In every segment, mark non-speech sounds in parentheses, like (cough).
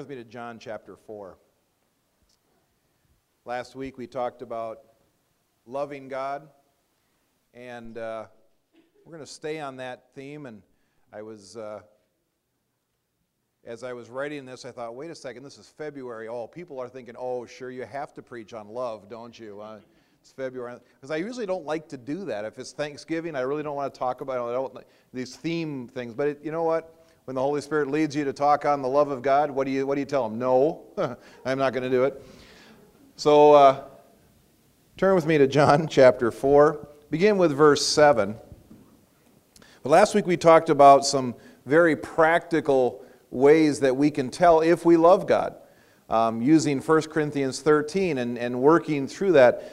with me to John chapter 4. Last week we talked about loving God, and uh, we're going to stay on that theme. And I was, uh, as I was writing this, I thought, wait a second, this is February. Oh, people are thinking, oh, sure, you have to preach on love, don't you? Uh, it's February. Because I usually don't like to do that. If it's Thanksgiving, I really don't want to talk about these theme things. But it, you know what? When the Holy Spirit leads you to talk on the love of God, what do you, what do you tell them? No, (laughs) I'm not going to do it. So uh, turn with me to John (laughs) chapter 4. Begin with verse 7. But last week we talked about some very practical ways that we can tell if we love God, um, using 1 Corinthians 13 and, and working through that.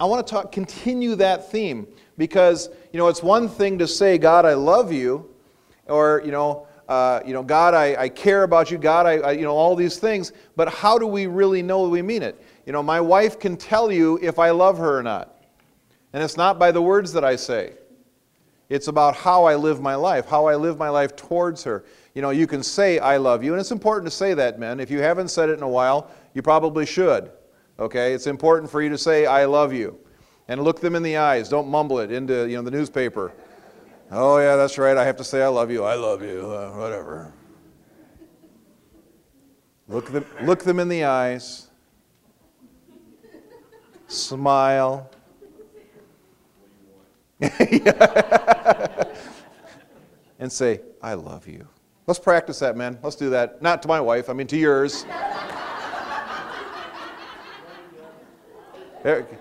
I want to talk, continue that theme because, you know, it's one thing to say, God, I love you, or, you know, uh, you know, God, I, I, care about you, God, I, I, you know, all these things, but how do we really know we mean it? You know, my wife can tell you if I love her or not. And it's not by the words that I say. It's about how I live my life, how I live my life towards her. You know, you can say, I love you, and it's important to say that, men. If you haven't said it in a while, you probably should. Okay? It's important for you to say, I love you. And look them in the eyes. Don't mumble it into you know, the newspaper. Oh, yeah, that's right. I have to say I love you. I love you. Uh, whatever. Look them, look them in the eyes. Smile. (laughs) and say, I love you. Let's practice that, man. Let's do that. Not to my wife, I mean to yours.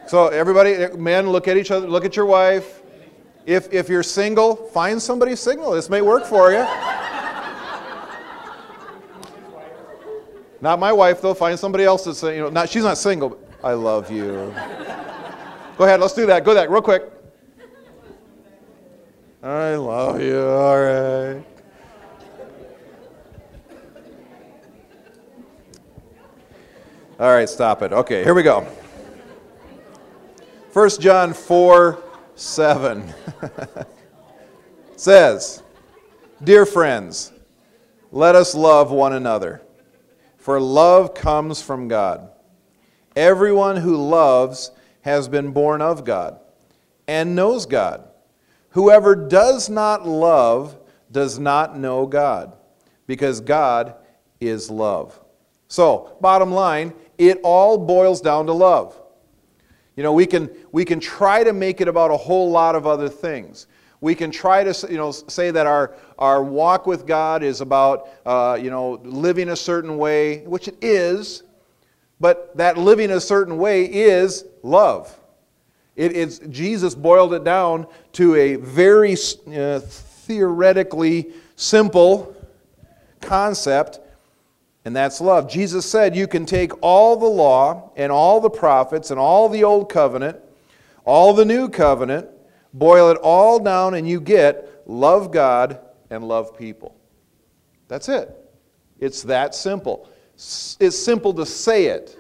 so, everybody, men, look at each other, look at your wife. If, if you're single, find somebody single. This may work for you. not my wife, though. Find somebody else that's, you know, not, she's not single. I love you. Go ahead, let's do that. Go that real quick. I love you. All right. All right, stop it. Okay, here we go. 1 John 4 7 (laughs) says, Dear friends, let us love one another, for love comes from God. Everyone who loves has been born of God and knows God. Whoever does not love does not know God, because God is love. So, bottom line, it all boils down to love. You know, we can, we can try to make it about a whole lot of other things. We can try to you know, say that our, our walk with God is about uh, you know, living a certain way, which it is, but that living a certain way is love. It, it's, Jesus boiled it down to a very uh, theoretically simple concept and that's love. Jesus said, You can take all the law and all the prophets and all the old covenant, all the new covenant, boil it all down, and you get love God and love people. That's it. It's that simple. It's simple to say it.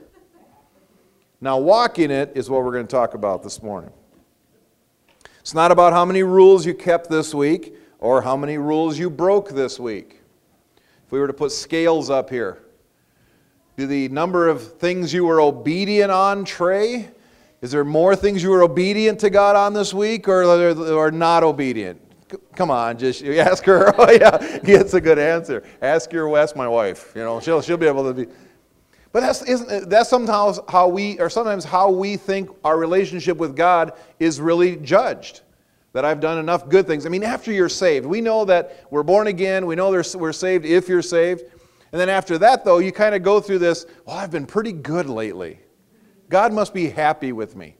Now, walking it is what we're going to talk about this morning. It's not about how many rules you kept this week or how many rules you broke this week. If we were to put scales up here, do the number of things you were obedient on tray? Is there more things you were obedient to God on this week or, or not obedient? Come on, just ask her. (laughs) Oh, yeah, gets a good answer. Ask your West, my wife. You know, she'll, she'll be able to be. But that's, isn't, that's sometimes how we, or sometimes how we think our relationship with God is really judged that I've done enough good things. I mean, after you're saved, we know that we're born again. We know we're saved if you're saved. And then after that, though, you kind of go through this, well, I've been pretty good lately. God must be happy with me.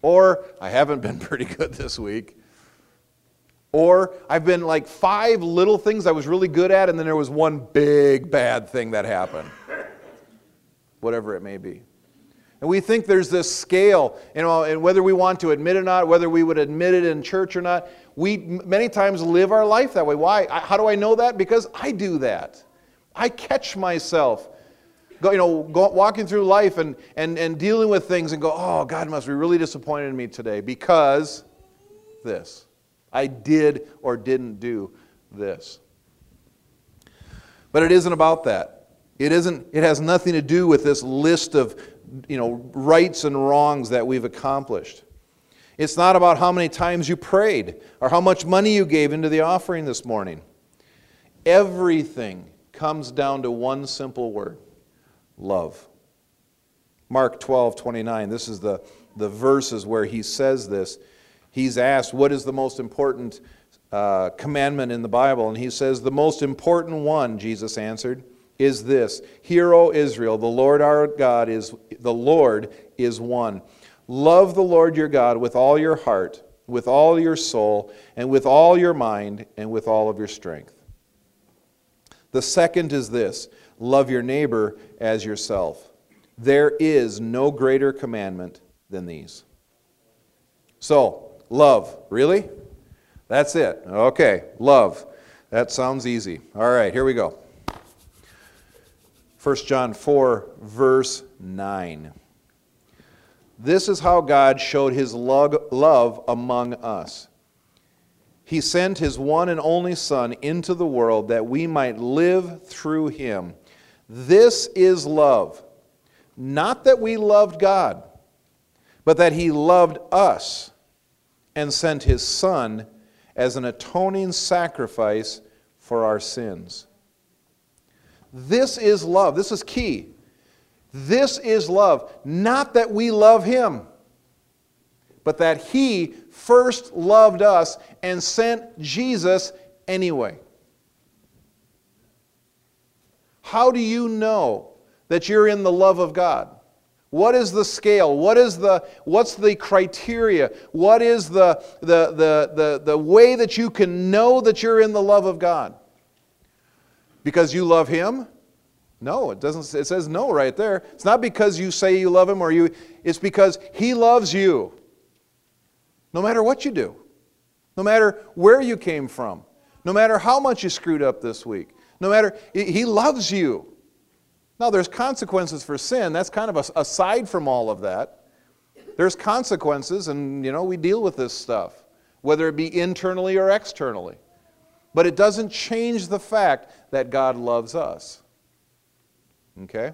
Or I haven't been (laughs) pretty good this week. Or I've been like five little things I was really good at, and then there was one big bad thing that happened. (laughs) Whatever it may be. And we think there's this scale, you know, and whether we want to admit it or not, whether we would admit it in church or not, we many times live our life that way. Why? How do I know that? Because I do that. I catch myself. Go, you know, go, walking through life and, and, and dealing with things and go, oh, God must be really disappointed in me today because this. I did or didn't do this. But it isn't about that. It isn't it has nothing to do with this list of you know rights and wrongs that we've accomplished. It's not about how many times you prayed or how much money you gave into the offering this morning. Everything comes down to one simple word love. Mark 12, 29. This is the, the verses where he says this. He's asked, What is the most important uh, commandment in the Bible? And he says, The most important one, Jesus answered, is this Hear, O Israel, the Lord our God is the Lord is one. Love the Lord your God with all your heart, with all your soul, and with all your mind, and with all of your strength. The second is this love your neighbor as yourself. There is no greater commandment than these. So, love. Really? That's it. Okay, love. That sounds easy. All right, here we go. 1 John 4, verse 9. This is how God showed his love among us. He sent his one and only Son into the world that we might live through him. This is love. Not that we loved God, but that he loved us and sent his Son as an atoning sacrifice for our sins. This is love. This is key. This is love. Not that we love him, but that he first loved us and sent Jesus anyway. How do you know that you're in the love of God? What is the scale? What is the, what's the criteria? What is the, the, the, the, the way that you can know that you're in the love of God? Because you love Him? No, it doesn't. It says no right there. It's not because you say you love Him or you, it's because He loves you. No matter what you do, no matter where you came from, no matter how much you screwed up this week, no matter, He loves you. Now, there's consequences for sin. That's kind of aside from all of that. There's consequences, and, you know, we deal with this stuff, whether it be internally or externally. But it doesn't change the fact that God loves us. Okay?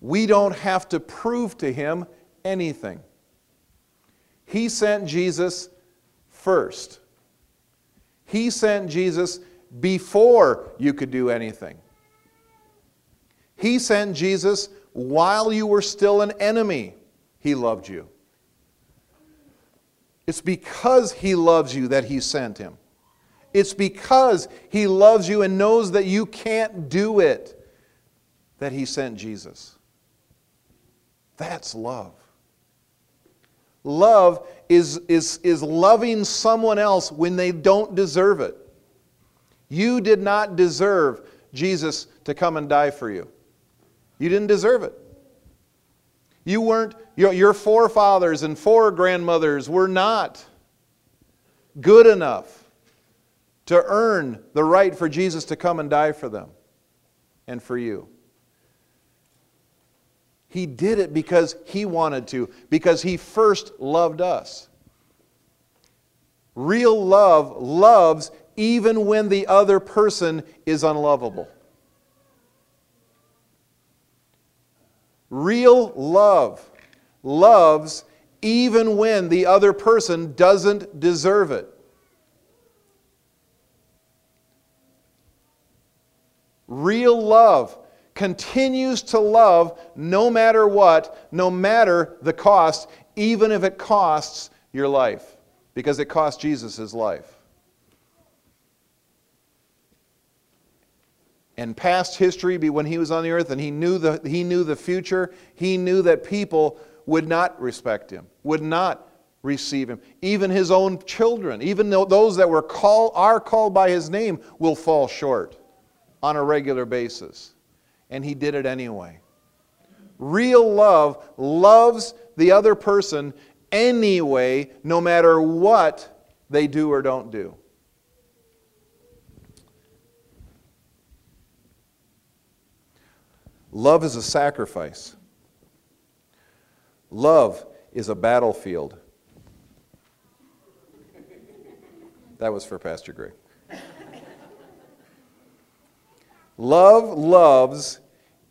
We don't have to prove to Him anything. He sent Jesus first. He sent Jesus before you could do anything. He sent Jesus while you were still an enemy. He loved you. It's because He loves you that He sent Him. It's because He loves you and knows that you can't do it that He sent Jesus. That's love. Love is, is, is loving someone else when they don't deserve it. You did not deserve Jesus to come and die for you. You didn't deserve it. You weren't, your, your forefathers and foregrandmothers were not good enough to earn the right for Jesus to come and die for them and for you. He did it because He wanted to, because He first loved us. Real love loves even when the other person is unlovable. Real love loves even when the other person doesn't deserve it. Real love continues to love no matter what, no matter the cost, even if it costs your life, because it cost Jesus his life. And past history, when he was on the earth and he knew the, he knew the future, he knew that people would not respect him, would not receive him. Even his own children, even those that were call, are called by his name, will fall short on a regular basis and he did it anyway. Real love loves the other person anyway, no matter what they do or don't do. Love is a sacrifice. Love is a battlefield. That was for Pastor Greg. Love loves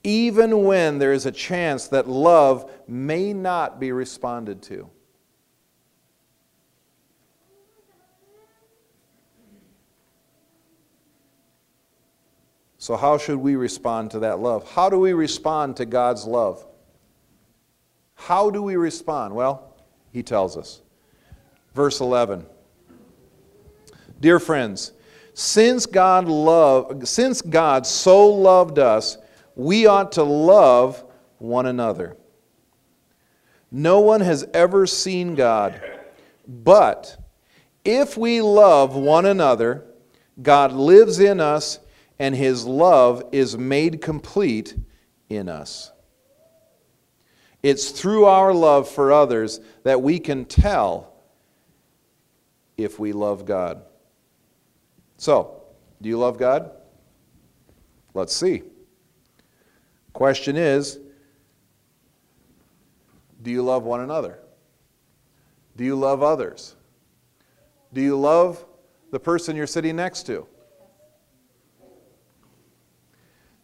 even when there is a chance that love may not be responded to. So, how should we respond to that love? How do we respond to God's love? How do we respond? Well, he tells us. Verse 11. Dear friends, since God love, since God so loved us, we ought to love one another. No one has ever seen God, but if we love one another, God lives in us and his love is made complete in us. It's through our love for others that we can tell if we love God. So, do you love God? Let's see. Question is Do you love one another? Do you love others? Do you love the person you're sitting next to?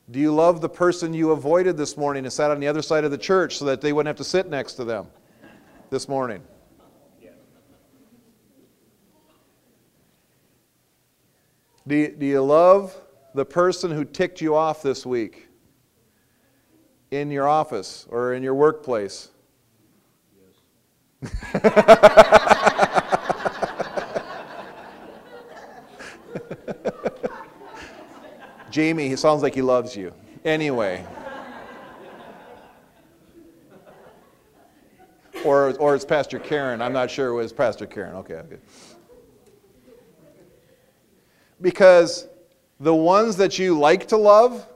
Do you love the person you avoided this morning and sat on the other side of the church so that they wouldn't have to sit next to them this morning? Do you, do you love the person who ticked you off this week in your office or in your workplace? (laughs) Jamie, he sounds like he loves you. Anyway. or, or it's Pastor Karen. I'm not sure it was Pastor Karen. Okay, okay. Because the ones that you like to love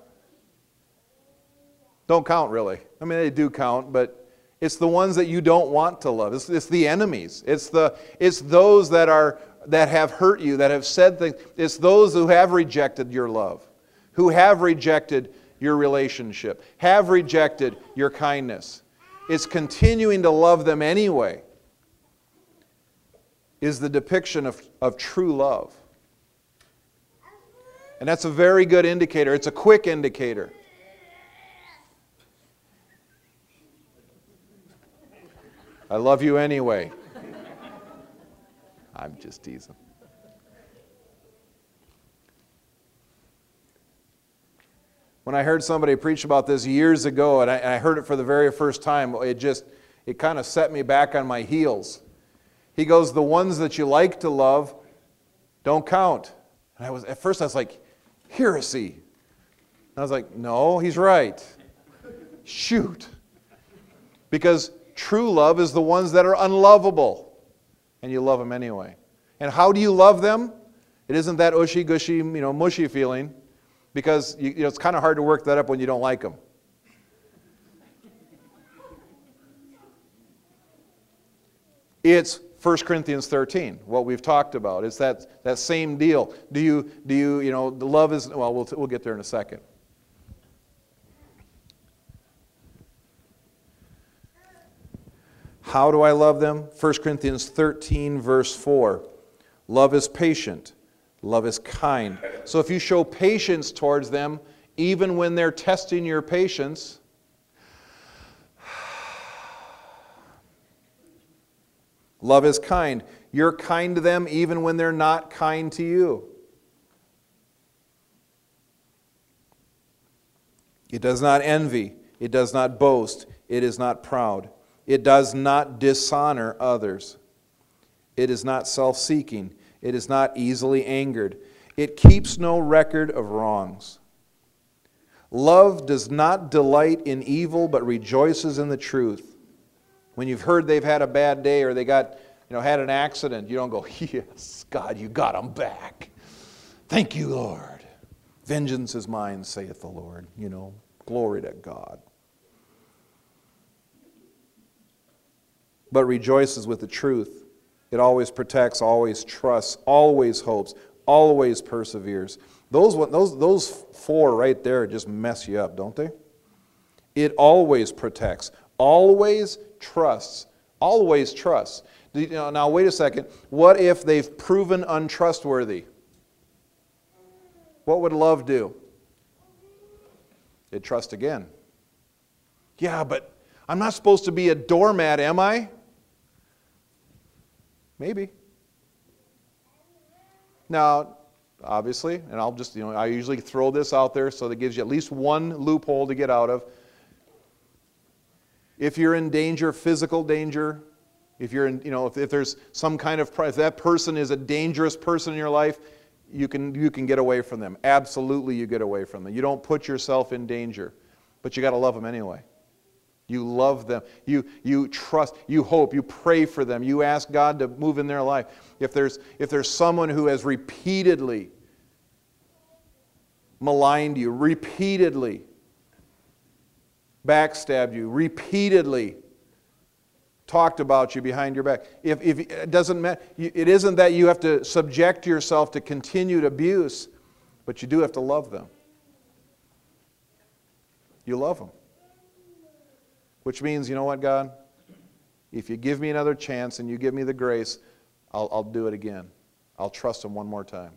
don't count really. I mean, they do count, but it's the ones that you don't want to love. It's, it's the enemies. It's, the, it's those that, are, that have hurt you, that have said things. It's those who have rejected your love who have rejected your relationship, have rejected your kindness. It's continuing to love them anyway, is the depiction of, of true love. And that's a very good indicator. It's a quick indicator. I love you anyway. (laughs) I'm just teasing. When I heard somebody preach about this years ago, and I, and I heard it for the very first time, it just, it kind of set me back on my heels. He goes, The ones that you like to love don't count. And I was, at first, I was like, Heresy. And I was like, No, he's right. Shoot. Because true love is the ones that are unlovable, and you love them anyway. And how do you love them? It isn't that ushy gushy, you know, mushy feeling because you, you know, it's kind of hard to work that up when you don't like them. It's 1 Corinthians 13, what we've talked about. It's that, that same deal. Do you, do you, you know, the love is, well, well, we'll get there in a second. How do I love them? 1 Corinthians 13, verse 4. Love is patient. Love is kind. So if you show patience towards them, even when they're testing your patience, love is kind. You're kind to them even when they're not kind to you. It does not envy. It does not boast. It is not proud. It does not dishonor others. It is not self seeking. It is not easily angered. It keeps no record of wrongs. Love does not delight in evil, but rejoices in the truth. When you've heard they've had a bad day or they got, you know, had an accident, you don't go, (laughs) Yes, God, you got them back. Thank you, Lord. Vengeance is mine, saith the Lord. You know, glory to God. But rejoices with the truth. It always protects, always trusts, always hopes, always perseveres. Those, those, those four right there just mess you up, don't they? It always protects, always trusts, always trusts. Now, wait a second. What if they've proven untrustworthy? What would love do? It'd trust again. Yeah, but I'm not supposed to be a doormat, am I? Maybe. Now, obviously, and I'll just, you know, I usually throw this out there so that gives you at least one loophole to get out of. If you're in danger, physical danger, if you're in, you know, if, if there's some kind of, if that person is a dangerous person in your life, you can, you can get away from them. Absolutely, you get away from them. You don't put yourself in danger, but you got to love them anyway. You love them. You, you trust, you hope, you pray for them. You ask God to move in their life. If there's, if there's someone who has repeatedly maligned you, repeatedly backstabbed you, repeatedly talked about you behind your back. If, if it doesn't matter, it isn't that you have to subject yourself to continued abuse, but you do have to love them. You love them. Which means, you know what, God? If you give me another chance and you give me the grace, I'll, I'll do it again. I'll trust Him one more time.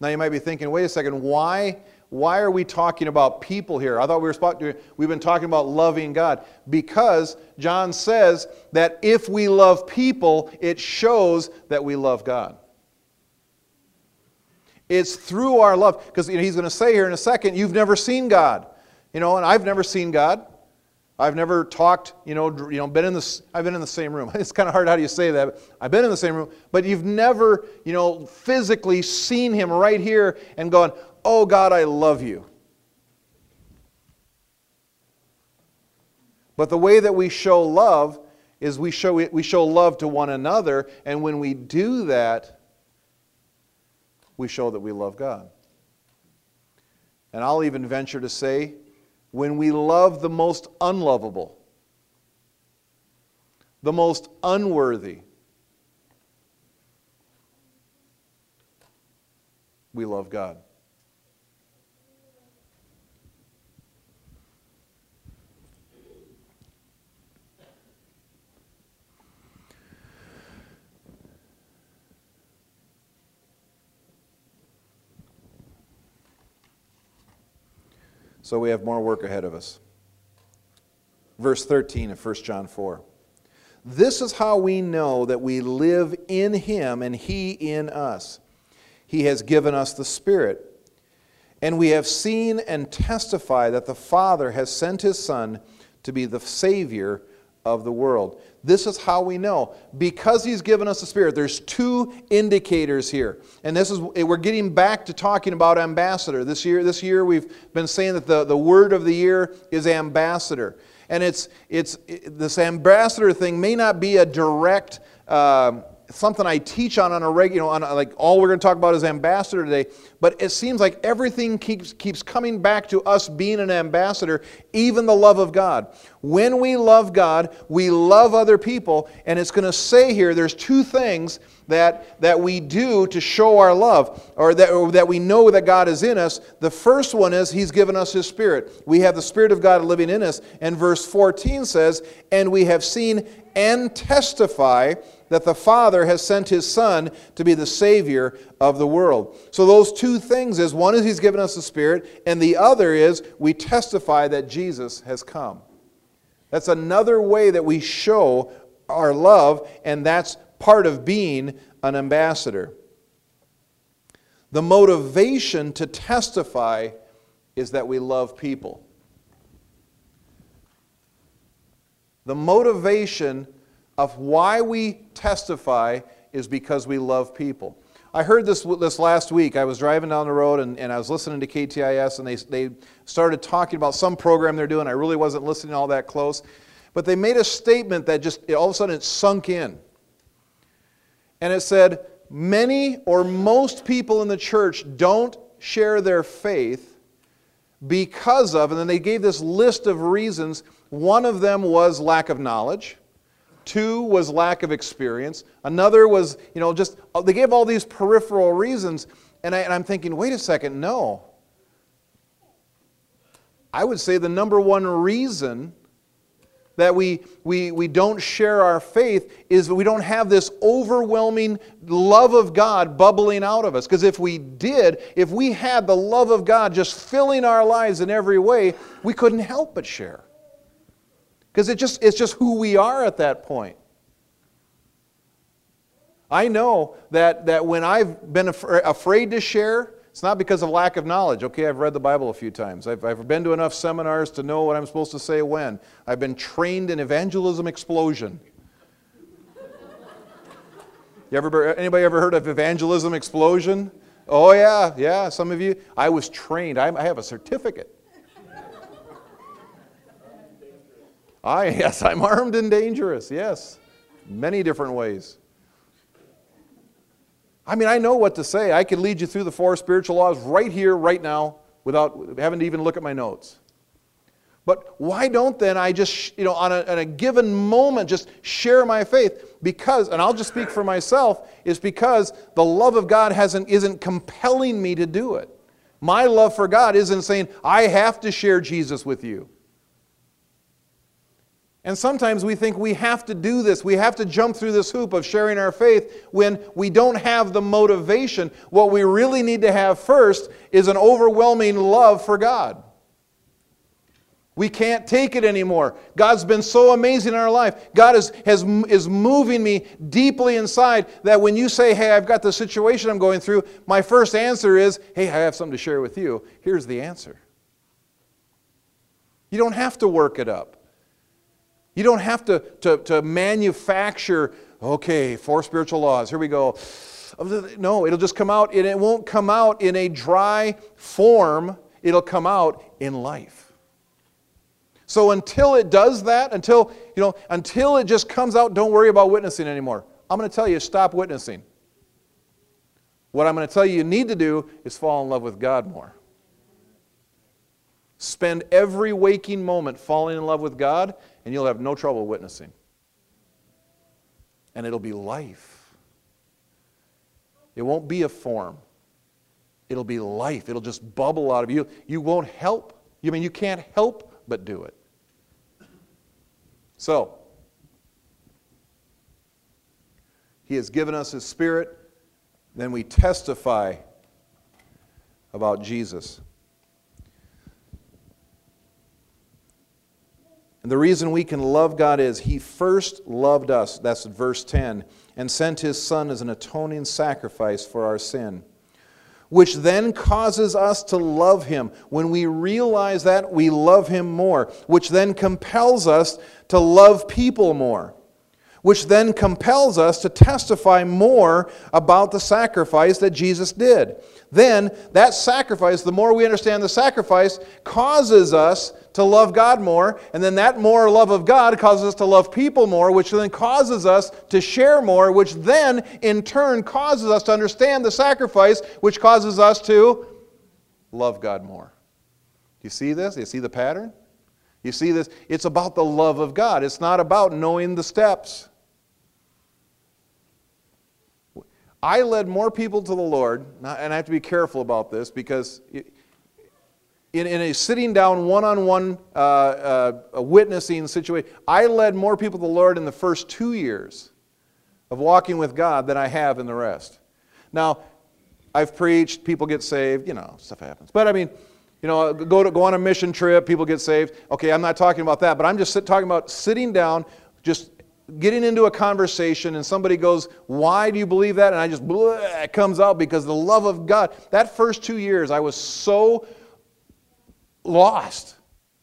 Now you might be thinking, wait a second, why, why are we talking about people here? I thought we were spot, we've been talking about loving God. Because John says that if we love people, it shows that we love God. It's through our love, because you know, he's going to say here in a second, you've never seen God. You know, and I've never seen God. I've never talked, you know, you know, been in the, I've been in the same room. (laughs) It's kind of hard how do you say that. I've been in the same room, but you've never, you know, physically seen him right here and gone, oh God, I love you. But the way that we show love is we show, we show love to one another, and when we do that, we show that we love God. And I'll even venture to say, when we love the most unlovable, the most unworthy, we love God. So we have more work ahead of us. Verse 13 of 1 John 4. This is how we know that we live in him and he in us. He has given us the Spirit. And we have seen and testify that the Father has sent his Son to be the Savior of the world. This is how we know. Because he's given us the Spirit, there's two indicators here. And this is we're getting back to talking about ambassador. This year, this year we've been saying that the, the word of the year is ambassador. And it's, it's this ambassador thing may not be a direct uh, something I teach on on a regular, you know, like all we're going to talk about is ambassador today. But it seems like everything keeps keeps coming back to us being an ambassador, even the love of God. When we love God, we love other people, and it's going to say here there's two things that that we do to show our love, or that or that we know that God is in us. The first one is He's given us His Spirit. We have the Spirit of God living in us, and verse 14 says, "And we have seen and testify." That the Father has sent his Son to be the Savior of the world. So, those two things is one is he's given us the Spirit, and the other is we testify that Jesus has come. That's another way that we show our love, and that's part of being an ambassador. The motivation to testify is that we love people. The motivation of why we testify is because we love people. I heard this, this last week. I was driving down the road and, and I was listening to KTIS, and they, they started talking about some program they're doing. I really wasn't listening all that close. But they made a statement that just all of a sudden it sunk in. And it said, Many or most people in the church don't share their faith because of, and then they gave this list of reasons. One of them was lack of knowledge. Two was lack of experience. Another was, you know, just, uh, they gave all these peripheral reasons. And, I, I'm thinking, wait a second, no. I would say the number one reason that we, we, we don't share our faith is that we don't have this overwhelming love of God bubbling out of us. Because if we did, if we had the love of God just filling our lives in every way, we couldn't help but share. Because it just, it's just who we are at that point. I know that, that when I've been af- afraid to share, it's not because of lack of knowledge. Okay, I've read the Bible a few times. I've, I've been to enough seminars to know what I'm supposed to say when. I've been trained in evangelism explosion. You ever, anybody ever heard of evangelism explosion? Oh, yeah, yeah, some of you. I was trained, I, I have a certificate. I, ah, (laughs) yes, I'm armed and dangerous, yes, many different ways. I mean, I know what to say. I can lead you through the four spiritual laws right here, right now, without having to even look at my notes. But why don't then I just, you know, on a, on a given moment, just share my faith? Because, and I'll just speak for myself, is because the love of God hasn't, isn't compelling me to do it. My love for God isn't saying, I have to share Jesus with you. And sometimes we think we have to do this. We have to jump through this hoop of sharing our faith when we don't have the motivation. What we really need to have first is an overwhelming love for God. We can't take it anymore. God's been so amazing in our life. God is, has, is moving me deeply inside that when you say, Hey, I've got the situation I'm going through, my first answer is, Hey, I have something to share with you. Here's the answer. You don't have to work it up. You don't have to, to, to manufacture, okay, four spiritual laws, here we go. No, it'll just come out, and it won't come out in a dry form, it'll come out in life. So until it does that, until, you know, until it just comes out, don't worry about witnessing anymore. I'm going to tell you, stop witnessing. What I'm going to tell you you need to do is fall in love with God more. Spend every waking moment falling in love with God, and you'll have no trouble witnessing. And it'll be life. It won't be a form. It'll be life. It'll just bubble out of you. You won't help. You mean you can't help but do it. So, He has given us His Spirit. Then we testify about Jesus. And the reason we can love God is He first loved us, that's verse 10, and sent His Son as an atoning sacrifice for our sin, which then causes us to love Him. When we realize that, we love Him more, which then compels us to love people more which then compels us to testify more about the sacrifice that Jesus did. Then, that sacrifice, the more we understand the sacrifice, causes us to love God more, and then that more love of God causes us to love people more, which then causes us to share more, which then in turn causes us to understand the sacrifice, which causes us to love God more. Do you see this? You see the pattern? You see this? It's about the love of God. It's not about knowing the steps. I led more people to the Lord, and I have to be careful about this because in, in a sitting down one on one witnessing situation, I led more people to the Lord in the first two years of walking with God than I have in the rest. Now, I've preached, people get saved, you know, stuff happens. But I mean, you know, go, to, go on a mission trip, people get saved. Okay, I'm not talking about that, but I'm just sit, talking about sitting down, just getting into a conversation and somebody goes, Why do you believe that? And I just, it comes out because the love of God. That first two years, I was so lost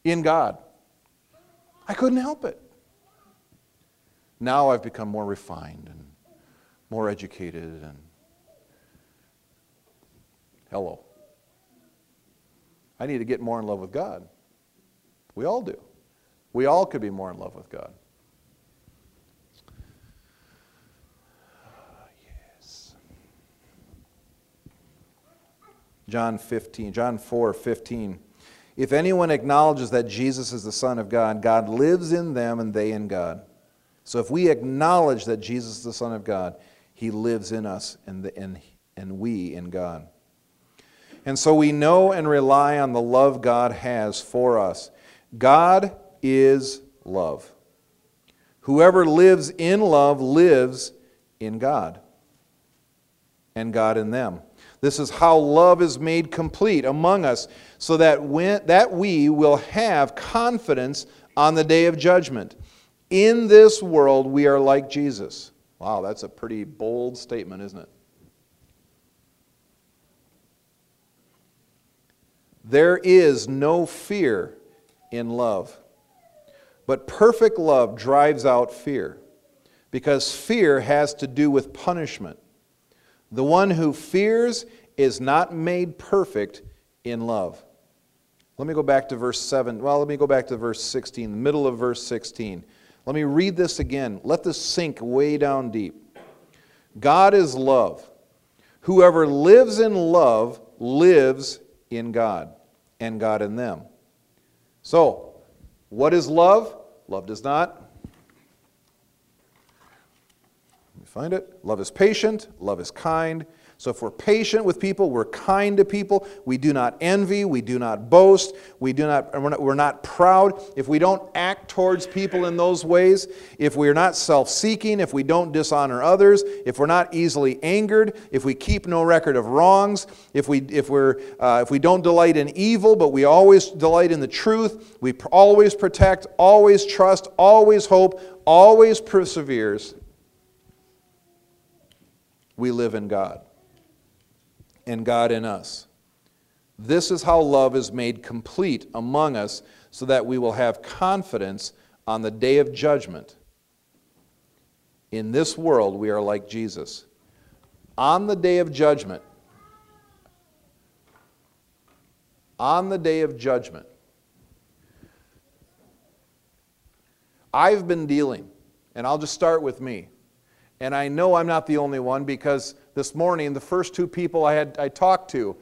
in God. I couldn't help it. Now I've become more refined and more educated and hello. I need to get more in love with God. We all do. We all could be more in love with God. John 15, John 4, 15. If anyone acknowledges that Jesus is the Son of God, God lives in them and they in God. So if we acknowledge that Jesus is the Son of God, He lives in us and, the, and, and we in God. And so we know and rely on the love God has for us. God is love. Whoever lives in love lives in God, and God in them. This is how love is made complete among us, so that, when, that we will have confidence on the day of judgment. In this world, we are like Jesus. Wow, that's a pretty bold statement, isn't it? There is no fear in love. But perfect love drives out fear because fear has to do with punishment. The one who fears is not made perfect in love. Let me go back to verse 7. Well, let me go back to verse 16, the middle of verse 16. Let me read this again. Let this sink way down deep. God is love. Whoever lives in love lives in God, and God in them. So, what is love? Love does not. Let me find it. Love is patient, love is kind, so if we're patient with people, we're kind to people, we do not envy, we do not boast, we do not we're, not, we're not proud. If we don't act towards people in those ways, if we're not self-seeking, if we don't dishonor others, if we're not easily angered, if we keep no record of wrongs, if we if we're uh, if we don't delight in evil, but we always delight in the truth, we always protect, always trust, always hope, always perseveres. We live in God and God in us. This is how love is made complete among us so that we will have confidence on the day of judgment. In this world, we are like Jesus. On the day of judgment, on the day of judgment, I've been dealing, and I'll just start with me. And I know I'm not the only one because this morning, the first two people I had I talked to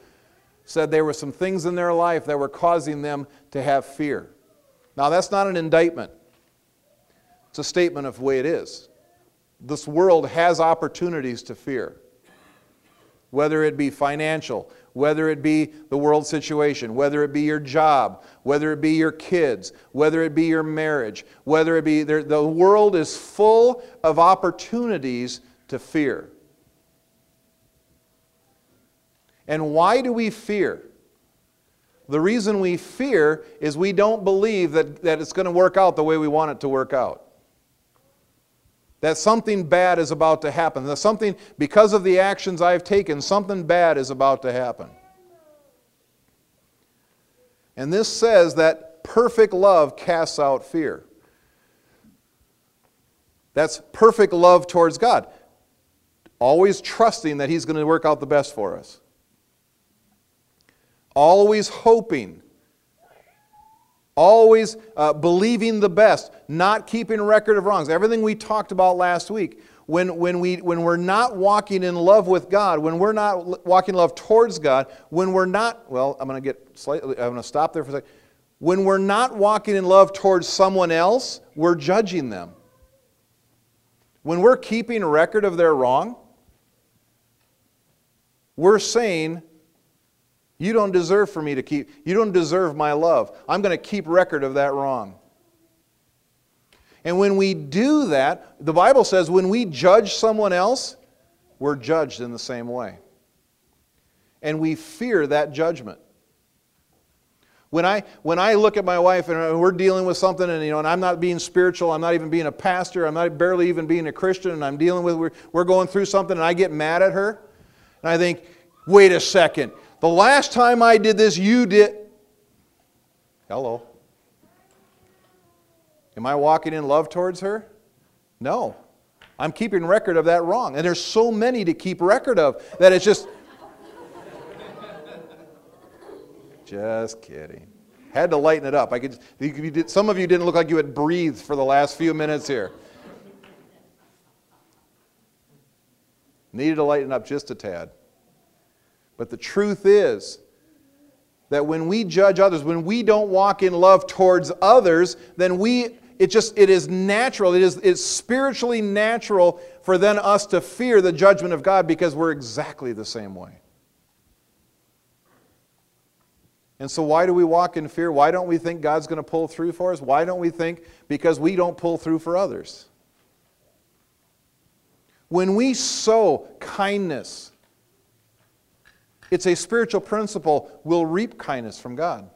said there were some things in their life that were causing them to have fear. Now, that's not an indictment. It's a statement of the way it is. This world has opportunities to fear, whether it be financial, whether it be the world situation, whether it be your job, whether it be your kids, whether it be your marriage, whether it be the world is full of opportunities to fear. And why do we fear? The reason we fear is we don't believe that, that it's going to work out the way we want it to work out. That something bad is about to happen. That something, because of the actions I've taken, something bad is about to happen. And this says that perfect love casts out fear. That's perfect love towards God. Always trusting that He's going to work out the best for us always hoping, always uh, believing the best, not keeping record of wrongs. Everything we talked about last week. When, when, we, when we're not walking in love with God, when we're not walking love towards God, when we're not, well, I'm going to get slightly, I'm going to stop there for a second. When we're not walking in love towards someone else, we're judging them. When we're keeping record of their wrong, we're saying you don't deserve for me to keep, you don't deserve my love. I'm going to keep record of that wrong. And when we do that, the Bible says when we judge someone else, we're judged in the same way. And we fear that judgment. When I, when I look at my wife and we're dealing with something and, you know, and I'm not being spiritual, I'm not even being a pastor, I'm not barely even being a Christian, and I'm dealing with, we're, we're going through something and I get mad at her, and I think, wait a second, the last time I did this, you did. Hello. Am I walking in love towards her? No. I'm keeping record of that wrong. And there's so many to keep record of that it's just. just kidding. Had to lighten it up. I could, did, some of you didn't look like you had breathed for the last few minutes here. Needed to lighten up just a tad. But the truth is that when we judge others, when we don't walk in love towards others, then we it just it is natural it is it's spiritually natural for then us to fear the judgment of god because we're exactly the same way. And so why do we walk in fear? Why don't we think god's going to pull through for us? Why don't we think because we don't pull through for others. When we sow kindness, it's a spiritual principle, we'll reap kindness from God.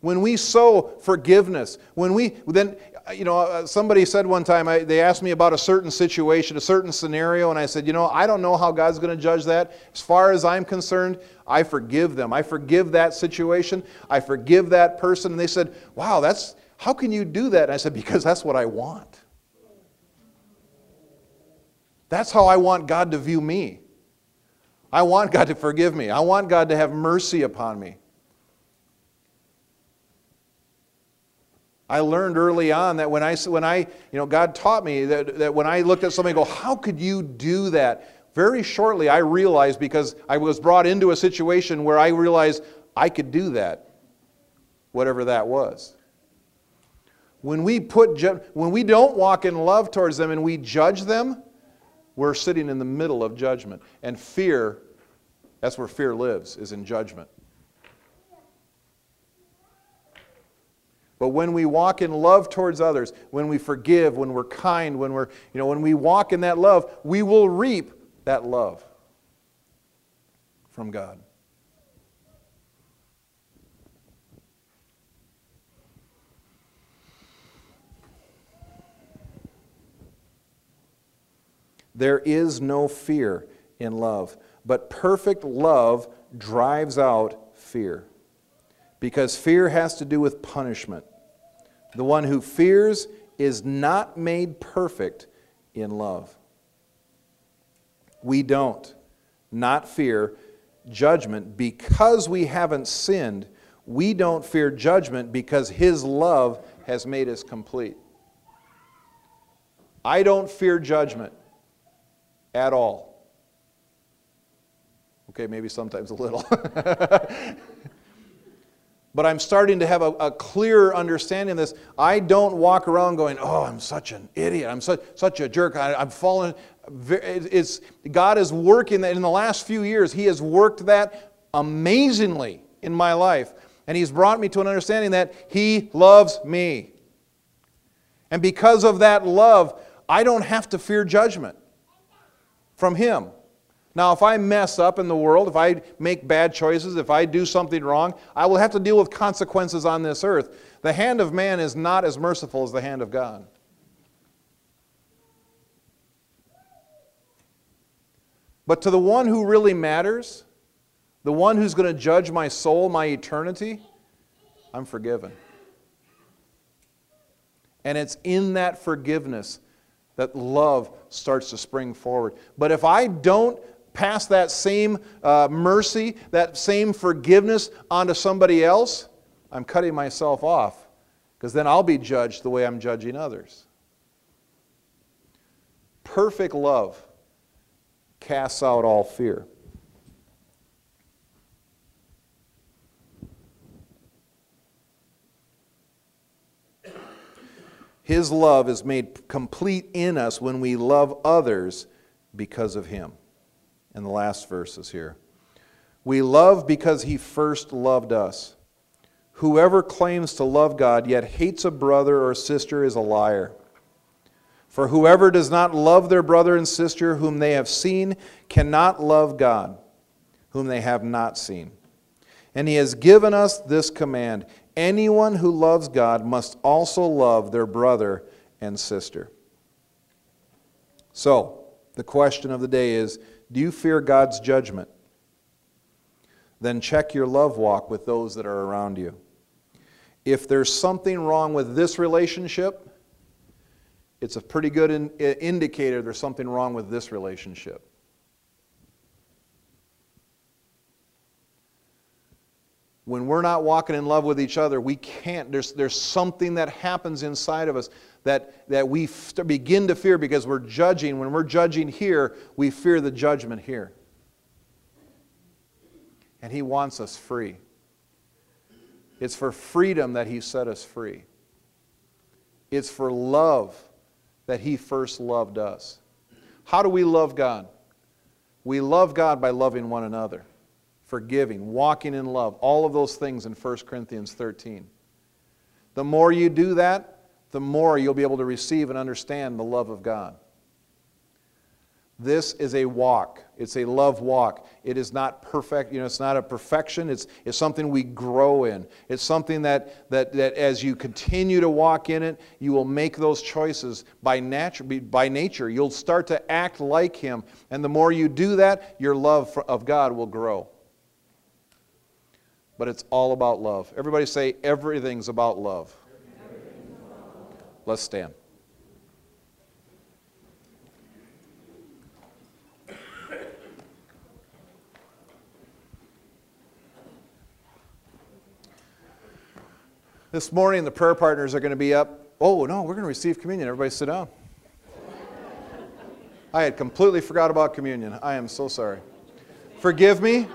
When we sow forgiveness, when we then, you know, uh, somebody said one time, I, they asked me about a certain situation, a certain scenario, and I said, you know, I don't know how God's going to judge that. As far as I'm concerned, I forgive them. I forgive that situation. I forgive that person. And they said, wow, that's, how can you do that? And I said, because that's what I want. That's how I want God to view me. I want God to forgive me. I want God to have mercy upon me. I learned early on that when I, when I, you know, God taught me that, that when I looked at something, go, how could you do that? Very shortly, I realized because I was brought into a situation where I realized I could do that, whatever that was. When we put, when we don't walk in love towards them and we judge them, we're sitting in the middle of judgment. And fear, that's where fear lives, is in judgment. But when we walk in love towards others, when we forgive, when we're kind, when we're, you know, when we walk in that love, we will reap that love from God. There is no fear in love, but perfect love drives out fear. Because fear has to do with punishment. The one who fears is not made perfect in love. We don't not fear judgment because we haven't sinned. We don't fear judgment because His love has made us complete. I don't fear judgment at all. Okay, maybe sometimes a little. (laughs) but I'm starting to have a, a, clearer understanding of this. I don't walk around going, oh, I'm such an idiot. I'm such, such a jerk. I, am falling. It's, God is working that in the last few years. He has worked that amazingly in my life. And He's brought me to an understanding that He loves me. And because of that love, I don't have to fear judgment from Him. Now, if I mess up in the world, if I make bad choices, if I do something wrong, I will have to deal with consequences on this earth. The hand of man is not as merciful as the hand of God. But to the one who really matters, the one who's going to judge my soul, my eternity, I'm forgiven. And it's in that forgiveness that love starts to spring forward. But if I don't pass that same uh, mercy, that same forgiveness onto somebody else, I'm cutting myself off because then I'll be judged the way I'm judging others. Perfect love casts out all fear. His love is made complete in us when we love others because of Him. And the last verse is here. We love because He first loved us. Whoever claims to love God yet hates a brother or sister is a liar. For whoever does not love their brother and sister whom they have seen cannot love God, whom they have not seen. And He has given us this command Anyone who loves God must also love their brother and sister. So, the question of the day is Do you fear God's judgment? Then check your love walk with those that are around you. If there's something wrong with this relationship, it's a pretty good in, indicator there's something wrong with this relationship. When we're not walking in love with each other, we can't. There's, there's something that happens inside of us that, that we begin to fear because we're judging. When we're judging here, we fear the judgment here. And He wants us free. It's for freedom that He set us free. It's for love that He first loved us. How do we love God? We love God by loving one another forgiving, walking in love, all of those things in 1 Corinthians 13. The more you do that, the more you'll be able to receive and understand the love of God. This is a walk. It's a love walk. It is not perfect, you know, it's not a perfection. It's, it's something we grow in. It's something that, that, that as you continue to walk in it, you will make those choices by, natu- by nature. You'll start to act like Him. And the more you do that, your love for, of God will grow. But it's all about love. Everybody say, everything's about love. Let's stand. This morning, the prayer partners are going to be up. Oh, no, we're going to receive communion. Everybody sit down. I had completely forgot about communion. I am so sorry. Forgive me.